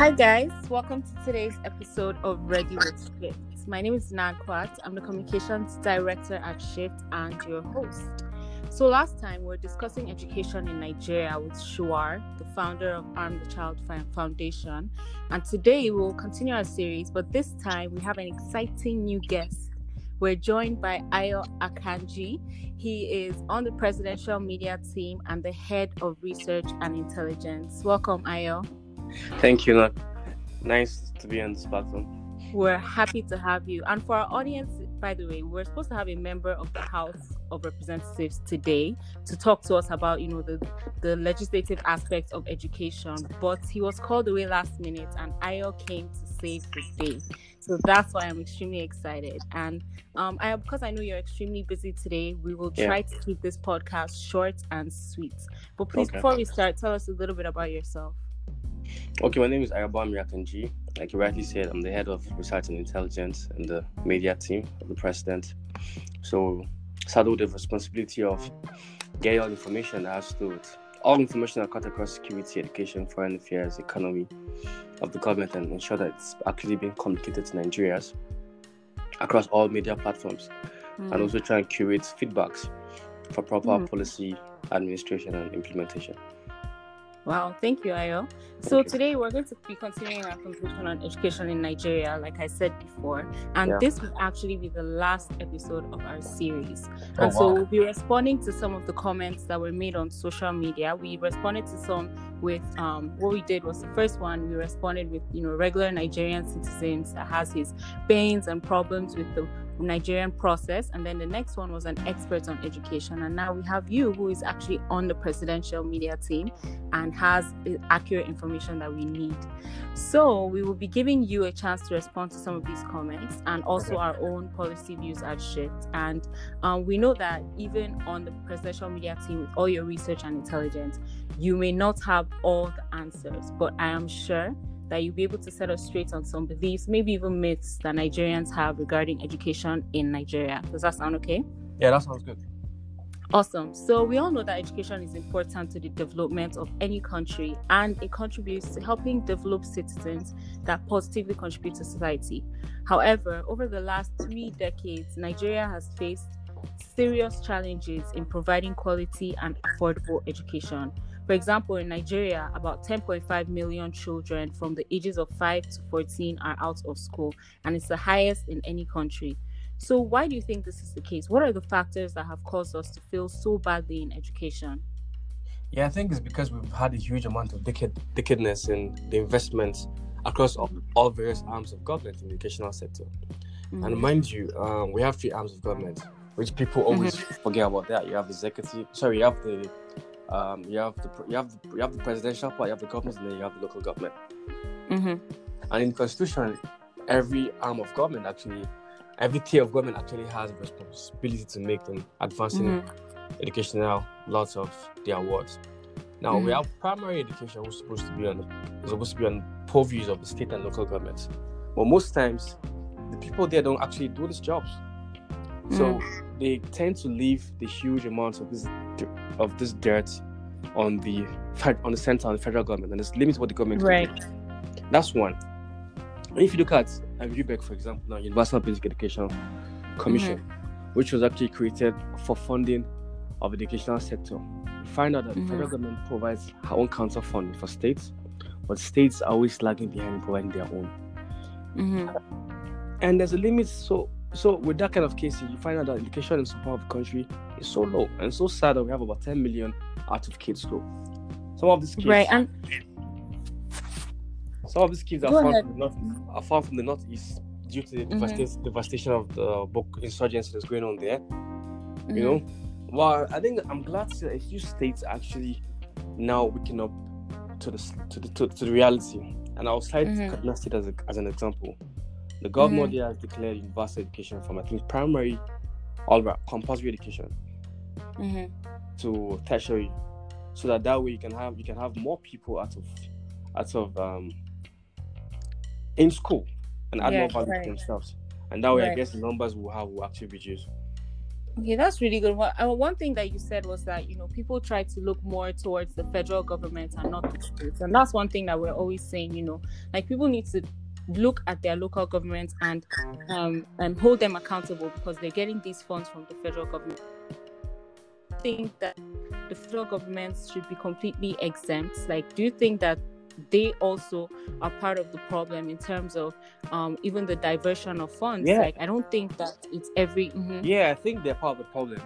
Hi, guys. Welcome to today's episode of Ready with Shift. My name is Nakwat. I'm the communications director at Shift and your host. So, last time we were discussing education in Nigeria with Shuar, the founder of Arm the Child Foundation. And today we will continue our series, but this time we have an exciting new guest. We're joined by Ayo Akanji. He is on the presidential media team and the head of research and intelligence. Welcome, Ayo. Thank you. Not nice to be on this platform. We're happy to have you. And for our audience, by the way, we're supposed to have a member of the House of Representatives today to talk to us about, you know, the, the legislative aspects of education. But he was called away last minute and Ayo came to save the day. So that's why I'm extremely excited. And um, I because I know you're extremely busy today, we will try yeah. to keep this podcast short and sweet. But please, okay. before we start, tell us a little bit about yourself. Okay, my name is Ayobami Akanji. Like you rightly said, I'm the head of research and intelligence and the media team of the president. So, saddled with the responsibility of getting all information as to it. All information that cut across security, education, foreign affairs, economy of the government and ensure that it's actually being communicated to Nigerians across all media platforms mm. and also try and curate feedbacks for proper mm. policy administration and implementation. Wow, thank you, Ayo. So today we're going to be continuing our conversation on education in Nigeria, like I said before, and yeah. this will actually be the last episode of our series. Oh, and so wow. we'll be responding to some of the comments that were made on social media. We responded to some with um, what we did was the first one we responded with you know regular Nigerian citizens that has his pains and problems with the Nigerian process. And then the next one was an expert on education. And now we have you, who is actually on the presidential media team and has accurate information that we need. So we will be giving you a chance to respond to some of these comments and also our own policy views at Shift. And um, we know that even on the presidential media team, with all your research and intelligence, you may not have all the answers, but I am sure that you'll be able to set us straight on some beliefs, maybe even myths that Nigerians have regarding education in Nigeria. Does that sound okay? Yeah, that sounds good. Awesome. So, we all know that education is important to the development of any country and it contributes to helping develop citizens that positively contribute to society. However, over the last three decades, Nigeria has faced serious challenges in providing quality and affordable education. For example, in Nigeria, about 10.5 million children from the ages of 5 to 14 are out of school, and it's the highest in any country. So, why do you think this is the case? What are the factors that have caused us to feel so badly in education? Yeah, I think it's because we've had a huge amount of decadness in the investments across all, all, various arms of government in the educational sector. Mm-hmm. And mind you, um, we have three arms of government, which people always mm-hmm. forget about that. You have the executive, sorry, you have the um, you have the you have the, you have the presidential part, you have the government, and then you have the local government. Mm-hmm. And in the constitution, every arm of government actually, every tier of government actually has a responsibility to make them advancing mm-hmm. educational lots of their awards. Now mm-hmm. we have primary education, which is supposed to be on is supposed to be on purviews of the state and local governments, but most times the people there don't actually do these jobs. So mm. they tend to leave the huge amounts of this of this dirt on the on the center on the federal government, and it's limits what the government right. can do. That's one. And if you look at uh, UBEC, for example, now Universal Basic Education Commission, mm-hmm. which was actually created for funding of the educational sector, you find out that mm-hmm. the federal government provides her own counter funding for states, but states are always lagging behind in providing their own. Mm-hmm. And there's a limit. So, so with that kind of case, you find out that education in some part of the country is so low and so sad that we have about 10 million out of kids school. Some of these kids, right, and some of these kids are found, from the north, are found from the northeast due to the mm-hmm. devastation, devastation of the Boko insurgency that's going on there. Mm-hmm. You know, well, I think I'm glad to see that a few states actually now waking up to the to the to, to the reality. And I'll cite mm-hmm. Kaduna State as, a, as an example. The government mm-hmm. has declared universal education from I think primary all right compulsory education mm-hmm. to tertiary, so that that way you can have you can have more people out of out of um in school and add yeah, more value right. to themselves, and that way right. I guess the numbers will have will actually reduce. Okay, that's really good. Well, uh, one thing that you said was that you know people try to look more towards the federal government and not the states, and that's one thing that we're always saying. You know, like people need to look at their local governments and um, and hold them accountable because they're getting these funds from the federal government. I think that the federal government should be completely exempt. Like, do you think that they also are part of the problem in terms of um, even the diversion of funds. Yeah. Like I don't think that it's every. Mm-hmm. Yeah, I think they're part of the problem,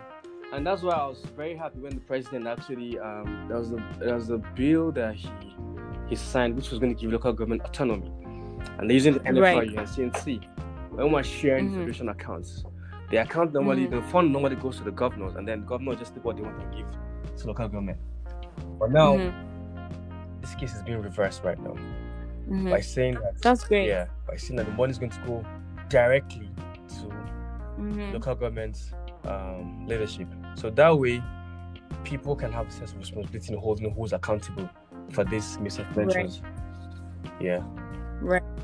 and that's why I was very happy when the president actually um, there was a there was a bill that he he signed which was going to give local government autonomy, and they're using the NFRU right. and CNC when we're sharing mm-hmm. federation accounts. The account normally, mm-hmm. the fund normally goes to the governors, and then the governor just take what they want to give to local government. But now mm-hmm this case is being reversed right now mm-hmm. by saying that that's great. Yeah, by saying that the money is going to go directly to mm-hmm. local government um, leadership. So that way, people can have a sense of responsibility in holding who's accountable for these misadventures. Right. Yeah.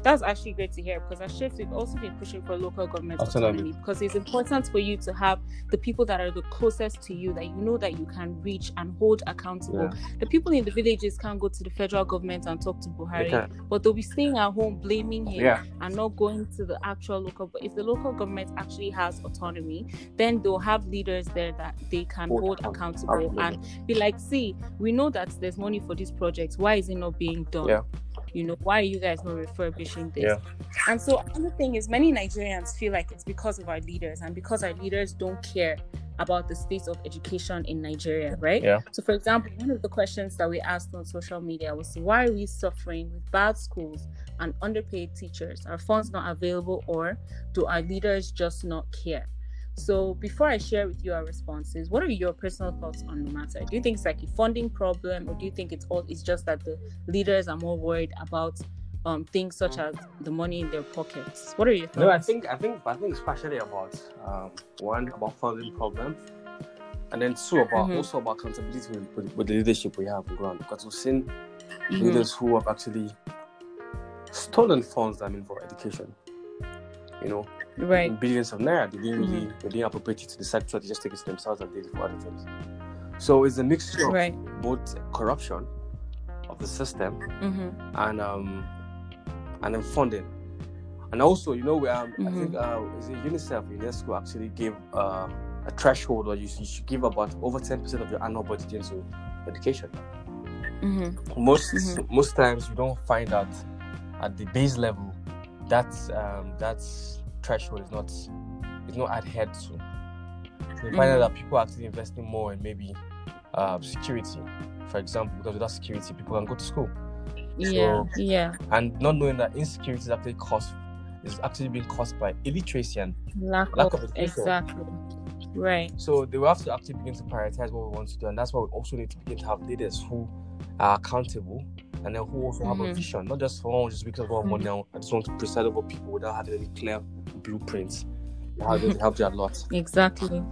That's actually great to hear because as Shift, we've also been pushing for local government autonomy. autonomy because it's important for you to have the people that are the closest to you that you know that you can reach and hold accountable. Yeah. The people in the villages can't go to the federal government and talk to Buhari, they but they'll be staying at home blaming him yeah. and not going to the actual local. But if the local government actually has autonomy, then they'll have leaders there that they can hold, hold accountable and be like, see, we know that there's money for these projects. Why is it not being done? Yeah you know why are you guys not refurbishing this yeah. and so another thing is many nigerians feel like it's because of our leaders and because our leaders don't care about the state of education in nigeria right yeah. so for example one of the questions that we asked on social media was why are we suffering with bad schools and underpaid teachers are funds not available or do our leaders just not care so before I share with you our responses, what are your personal thoughts on the matter? Do you think it's like a funding problem, or do you think it's all it's just that the leaders are more worried about um, things such as the money in their pockets? What are your thoughts? No, I think I think I think it's partially about um, one about funding problem, and then two about mm-hmm. also about accountability with, with, with, the leadership we have on ground because we've seen mm-hmm. leaders who have actually stolen funds. I mean, for education. You know, right billions of naira. They didn't really mm-hmm. they didn't appropriate it to the sector. They just take it to themselves and did it for other things. So it's a mixture right. of both corruption of the system mm-hmm. and um and then funding. And also, you know, um, mm-hmm. I think uh, is it UNICEF, UNESCO actually gave uh, a threshold where you, you, should give about over ten percent of your annual budget into education. Mm-hmm. Most mm-hmm. most times you don't find that at the base level. That's um, that's threshold is not is not adhered to. So you find mm. out that people are actually investing more in maybe uh, security, for example, because without security, people can go to school. Yeah, so, yeah. And not knowing that insecurity is actually caused is actually being caused by illiteracy and lack, lack of, of exactly. Right. So they will have to actually begin to prioritize what we want to do, and that's why we also need to begin to have leaders who are accountable and then who also mm-hmm. have a mm-hmm. vision, not just for one just because of mm-hmm. money. I just want to preside over people without having any clear blueprints. How they help you a lot. Exactly.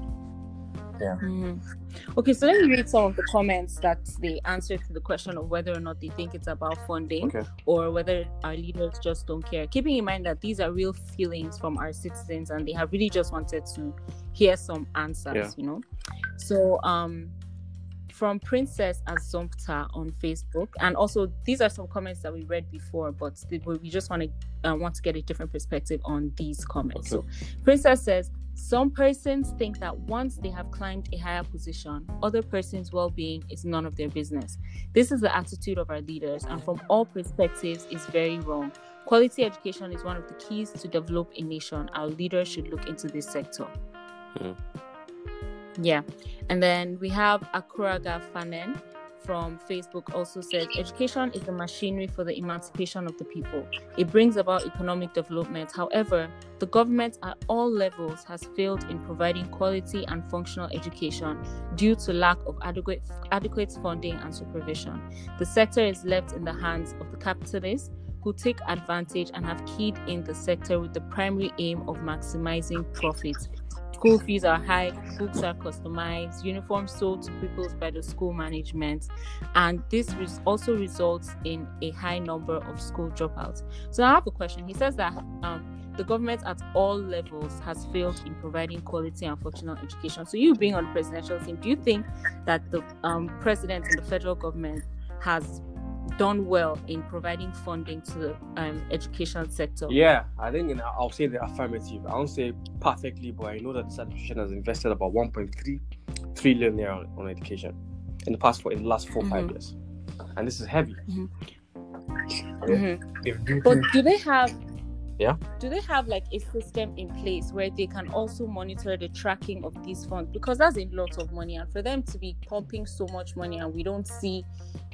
Yeah. Mm-hmm. Okay, so let me read some of the comments that they answered to the question of whether or not they think it's about funding okay. or whether our leaders just don't care. Keeping in mind that these are real feelings from our citizens and they have really just wanted to hear some answers, yeah. you know. So um from Princess Azumpta on Facebook, and also these are some comments that we read before, but we just want to uh, want to get a different perspective on these comments. Okay. So, Princess says some persons think that once they have climbed a higher position, other persons' well-being is none of their business. This is the attitude of our leaders, and from all perspectives, is very wrong. Quality education is one of the keys to develop a nation. Our leaders should look into this sector. Mm. Yeah. And then we have Akuraga Fanen from Facebook also says education is the machinery for the emancipation of the people. It brings about economic development. However, the government at all levels has failed in providing quality and functional education due to lack of adequate adequate funding and supervision. The sector is left in the hands of the capitalists who take advantage and have keyed in the sector with the primary aim of maximizing profits School fees are high, books are customized, uniforms sold to pupils by the school management, and this res- also results in a high number of school dropouts. So I have a question. He says that um, the government at all levels has failed in providing quality and functional education. So, you being on the presidential team, do you think that the um, president and the federal government has done well in providing funding to the um, education sector? Yeah, I think in, I'll say the affirmative. I won't say perfectly, but I know that this administration has invested about 1.3 trillion naira on education in the past four, in the last 4 mm-hmm. five years, and this is heavy. Mm-hmm. Mm-hmm. But do they have yeah. Do they have like a system in place where they can also monitor the tracking of these funds? Because that's a lot of money and for them to be pumping so much money and we don't see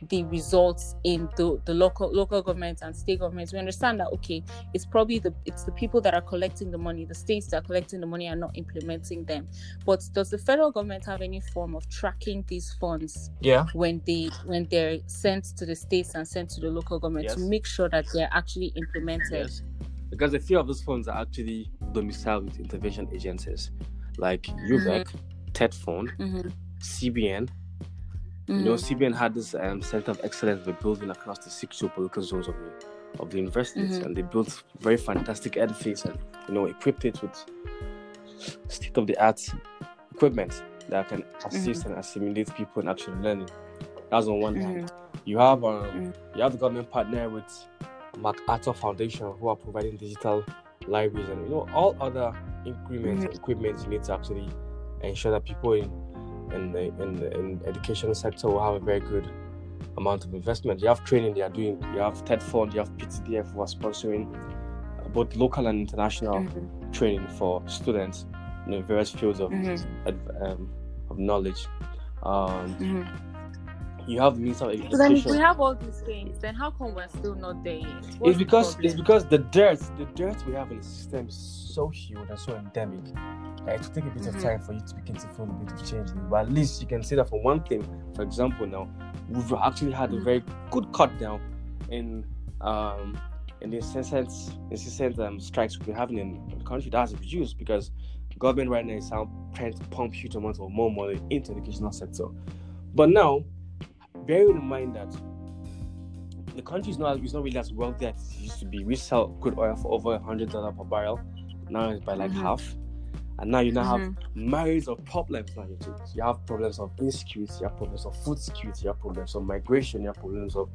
the results in the, the local local governments and state governments we understand that okay it's probably the it's the people that are collecting the money the states that are collecting the money are not implementing them. But does the federal government have any form of tracking these funds yeah. when they when they're sent to the states and sent to the local government yes. to make sure that they're actually implemented? Yes because a few of those funds are actually domiciled with intervention agencies like UBEC, mm-hmm. TETFund, mm-hmm. CBN. Mm-hmm. You know, mm-hmm. CBN had this um, center of excellence they're building across the six geopolitical zones of the of the universities, mm-hmm. and they built very fantastic edifice and you know equipped it with state of the art equipment that can assist mm-hmm. and assimilate people in actual learning. That's on one hand. You have um, you have the government partner with MacArthur Foundation, who are providing digital libraries and you know all other increments mm-hmm. equipment you need to actually ensure that people in in the in the in education sector will have a very good amount of investment. You have training they are doing. You have TETFund. You have PTDF who are sponsoring both local and international mm-hmm. training for students in various fields of mm-hmm. um, of knowledge. Um, you have the means of education. So then if we have all these things, then how come we're still not there yet? it's because it's because the dirt, the dirt we have in the system is so huge and so endemic. That it will take a bit mm-hmm. of time for you to begin to feel a bit of change. But at least you can say that for one thing, for example, now we've actually had a very good cut down in um in the incessant incessant um, strikes we're having in, in the country. That's reduced because government right now is trying to pump huge amounts of more money into the educational sector. But now bearing in mind that the country is not is not really as wealthy as it used to be. We sell crude oil for over a hundred dollar per barrel. Now it's by like mm-hmm. half. And now you now mm-hmm. have myriads of problems now you. You have problems of insecurity, you have problems of food security, you have problems of migration, you have problems of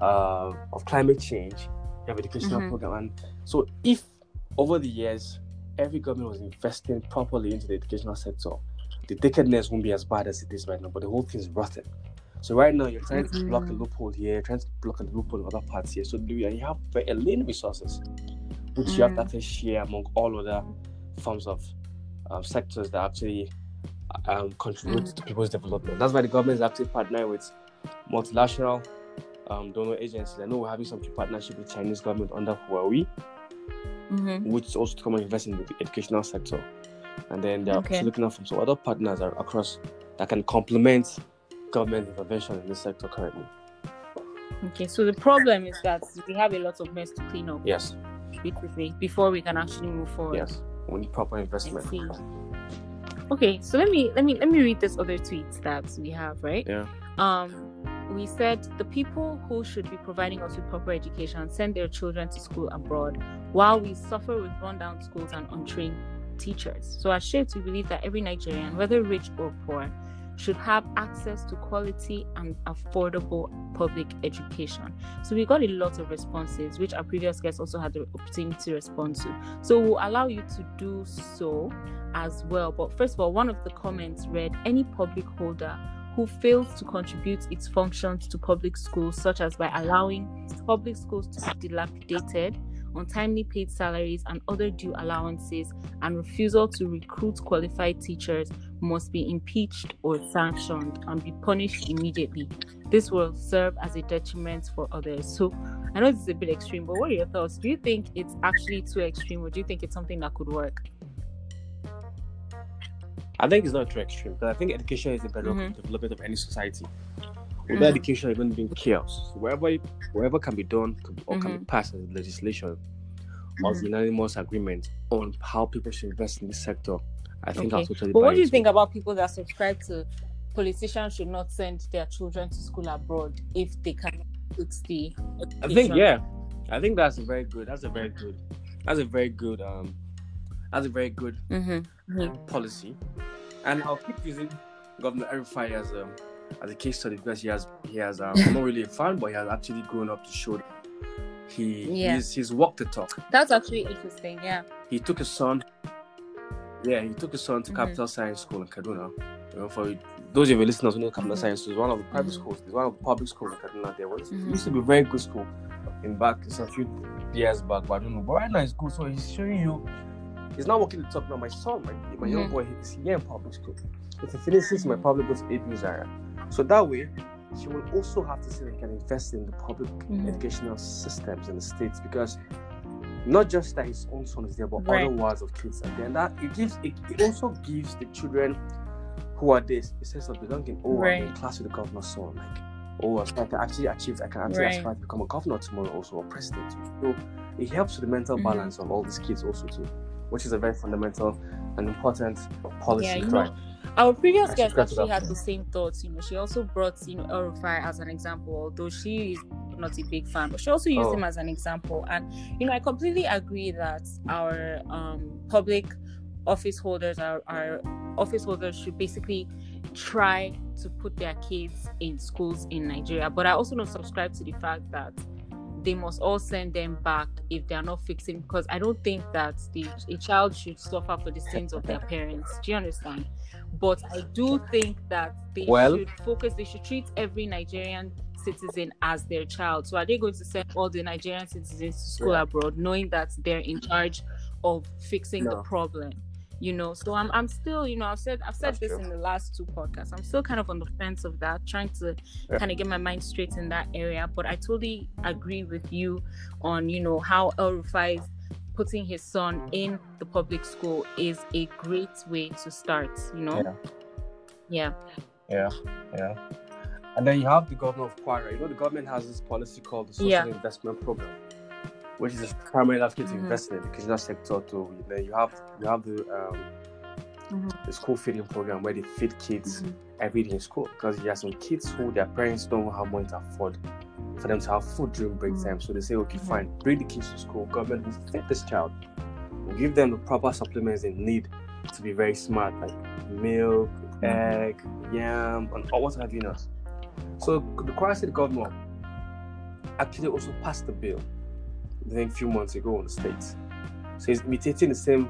uh, of climate change, you have educational mm-hmm. program. And so if over the years every government was investing properly into the educational sector, the decadence won't be as bad as it is right now, but the whole thing is rotten. So right now you're trying mm-hmm. to block a loophole here, trying to block a loophole in other parts here. So do you, and you have very lean resources, which mm-hmm. you have to mm. share among all other forms of uh, sectors that actually um, contribute mm-hmm. to people's development. That's why the government is actually partnering with multilateral um, donor agencies. I know we're having some partnership with Chinese government under Huawei, mm-hmm. which is also to come and invest in the educational sector. And then they're okay. looking at from some other partners across that can complement government intervention in this sector currently. Okay, so the problem is that we have a lot of mess to clean up. Yes. Before we can actually move forward. Yes. We need proper investment. Okay, so let me let me let me read this other tweet that we have, right? Yeah. Um we said the people who should be providing us with proper education send their children to school abroad while we suffer with rundown schools and untrained teachers. So as Shift, we believe that every Nigerian, whether rich or poor, should have access to quality and affordable public education. So we got a lot of responses, which our previous guests also had the opportunity to respond to. So we'll allow you to do so as well. But first of all, one of the comments read any public holder who fails to contribute its functions to public schools, such as by allowing public schools to be dilapidated untimely paid salaries, and other due allowances, and refusal to recruit qualified teachers must be impeached or sanctioned and be punished immediately. This will serve as a detriment for others. So, I know this is a bit extreme, but what are your thoughts? Do you think it's actually too extreme, or do you think it's something that could work? I think it's not too extreme, but I think education is the bedrock mm-hmm. of development of any society. Without mm. education even being chaos. So wherever wherever can be done or mm-hmm. can be mm-hmm. passed as legislation mm-hmm. or unanimous agreement on how people should invest in this sector, I think okay. I'll totally. But what do you think about people that subscribe to politicians should not send their children to school abroad if they can fix the? Education? I think yeah, I think that's a very good. That's a very good that's a very good um, that's a very good mm-hmm. policy, and I'll keep using Governor El-Rufai as a as a case study because he has he has um, not really a fan, but he has actually grown up to show he yeah. he's, he's walked the talk. That's actually interesting. Yeah. He took his son. Yeah, he took his son to mm-hmm. Capital Science School in Kaduna. You know, for those of you listeners who know Capital mm-hmm. Science is one of the private mm-hmm. schools. It's one of the public schools in Kaduna. There was mm-hmm. it used to be a very good school in back it's a few years back, but I don't know. But right now it's good. So he's showing you. He's not walking the top now. My son, my, my young mm-hmm. boy, he's here in public school. If he finishes my mm-hmm. public, goes to ABU Zaria. So that way, she will also have to say they can invest in the public mm-hmm. educational systems in the states because not just that his own son is there, but right. other wards of kids are there. And that it gives it, it also gives the children who are this a sense of belonging. Oh, right. I'm in class with the governor's son. Like, oh, I can actually achieve, I can actually right. aspire to become a governor tomorrow, also a president. So it helps with the mental mm-hmm. balance of all these kids also too, which is a very fundamental and important policy. Yeah, you know, our previous guest actually had the same thoughts. You know, she also brought you know El-Rufai as an example, although she is not a big fan, but she also used oh. him as an example. And you know, I completely agree that our um, public office holders, our, our office holders, should basically try to put their kids in schools in Nigeria. But I also don't subscribe to the fact that they must all send them back if they are not fixing because I don't think that the a child should suffer for the sins of their parents. Do you understand? But I do think that they well, should focus, they should treat every Nigerian citizen as their child. So are they going to send all the Nigerian citizens to school yeah. abroad knowing that they're in charge of fixing no. the problem? You know, so I'm I'm still, you know, I've said I've said That's this true. in the last two podcasts. I'm still kind of on the fence of that, trying to yeah. kind of get my mind straight in that area. But I totally agree with you on, you know, how El-Rufai's putting his son in the public school is a great way to start, you know? Yeah. Yeah. Yeah. yeah. And then you have the governor of Kwara. You know, the government has this policy called the Social yeah. Investment Program, which is primarily to mm-hmm. invest in the educational sector. To then you have you have the um, mm-hmm. the school feeding program where they feed kids mm-hmm. every day in school because there are some kids who their parents don't have money to afford for them to have food during break mm. time. So they say, okay, mm-hmm. fine, bring the kids to school. Government will feed this child. We'll give them the proper supplements they need to be very smart, like milk, mm-hmm. egg, yam, and all what have you not. So the Kwara State government actually also passed the bill, I think a few months ago in the states. So it's imitating the same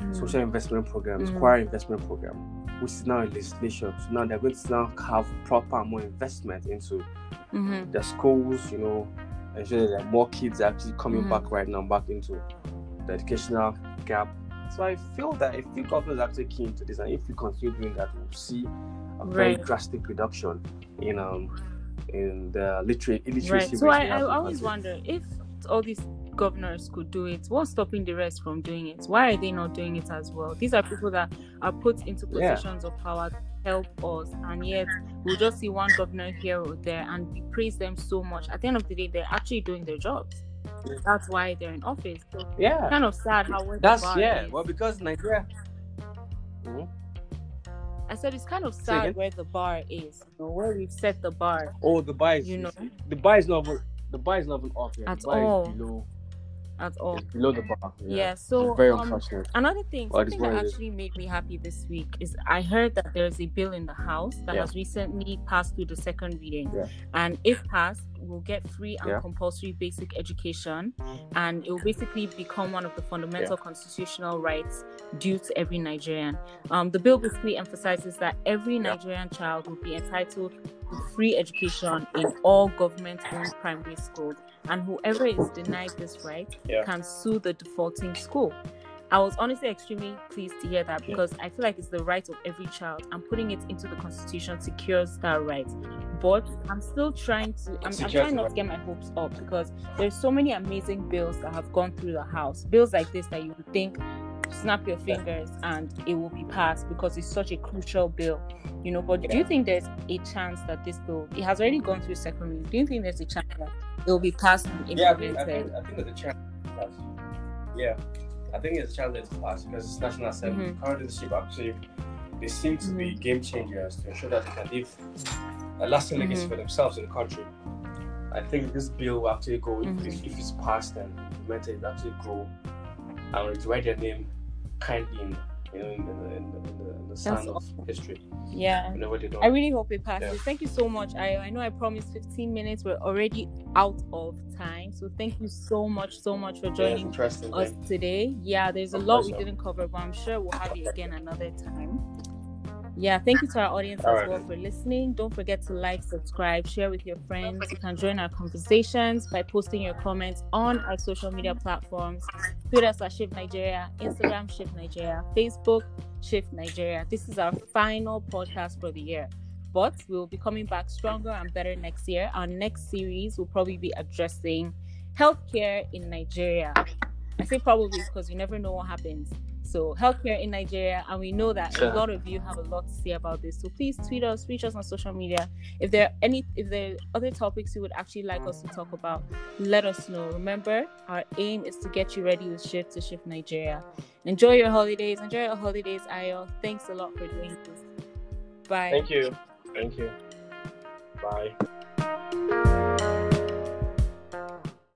mm. social investment program, mm. Kwara investment program, which is now in legislation. So now they're going to now have proper more investment into mm-hmm. the schools, you know, ensure that more kids are actually coming mm-hmm. back right now, back into the educational gap. So I feel that if the government is actually keen to this, and if we continue doing that, we'll see a very right. drastic reduction in um in the literate illiteracy. Right. So I, I always wonder if all these governors could do it, what's stopping the rest from doing it? Why are they not doing it as well? These are people that are put into positions yeah. of power to help us and yet we'll just see one governor here or there and we praise them so much at the end of the day they're actually doing their jobs that's why they're in office so yeah kind of sad how that's yeah is. well because nigeria mm-hmm. I said it's kind of sad where the bar is, you know, where we've set the bar. Oh, the bar is, you know, the bar is not the bar is not even off yet. At all. below at all. It's below the bar. Yeah, yeah so very um, unfortunate. Another thing, well, something that actually made me happy this week is I heard that there's a bill in the House that yeah. has recently passed through the second reading, yeah. and if passed, we'll get free and yeah. compulsory basic education, and it will basically become one of the fundamental constitutional rights due to every Nigerian. Um, the bill basically emphasizes that every Nigerian child will be entitled to free education in all government-owned primary schools and whoever is denied this right yeah. can sue the defaulting school. I was honestly extremely pleased to hear that because I feel like it's the right of every child and putting it into the constitution secures that right. But I'm still trying to I'm, I'm trying not to get my hopes up because there's so many amazing bills that have gone through the house. Bills like this that you would think snap your fingers and it will be passed because it's such a crucial bill you know but do you think there's a chance that this bill it has already gone through second reading do you think there's a chance that it will be passed and yeah I think, I think, I think there's a chance yeah I think there's a chance that it's passed because it's national assembly mm-hmm. current leadership actually they seem to mm-hmm. be game changers to ensure that they can leave a lasting legacy mm-hmm. for themselves in the country I think this bill will actually go if, if, mm-hmm. if it's passed and implemented it actually grow and write their name kindly in you know in the, in the, in the, in the sand of history. Yeah. I really hope it passes. Yeah. Thank you so much. I I know I promised 15 minutes. We're already out of time. So thank you so much, so much for joining yeah, us today. Yeah, there's a lot we didn't cover, but I'm sure we'll have you again another time yeah thank you to our audience All as right. well for listening. Don't forget to like subscribe share with your friends you can join our conversations by posting your comments on our social media platforms. Twitter slash shift nigeria instagram shift nigeria facebook shift nigeria. This is our final podcast for the year but we'll be coming back stronger and better next year. Our next series will probably be addressing healthcare in nigeria. I say probably because you never know what happens so healthcare in Nigeria, and we know that a lot of you have a lot to say about this. So please tweet us, reach us on social media. If there are any, if there are other topics you would actually like us to talk about, let us know. Remember, our aim is to get you ready with Shift to Shift Nigeria. Enjoy your holidays. Enjoy your holidays, Ayo. Thanks a lot for doing this. Bye. Thank you. Thank you. Bye.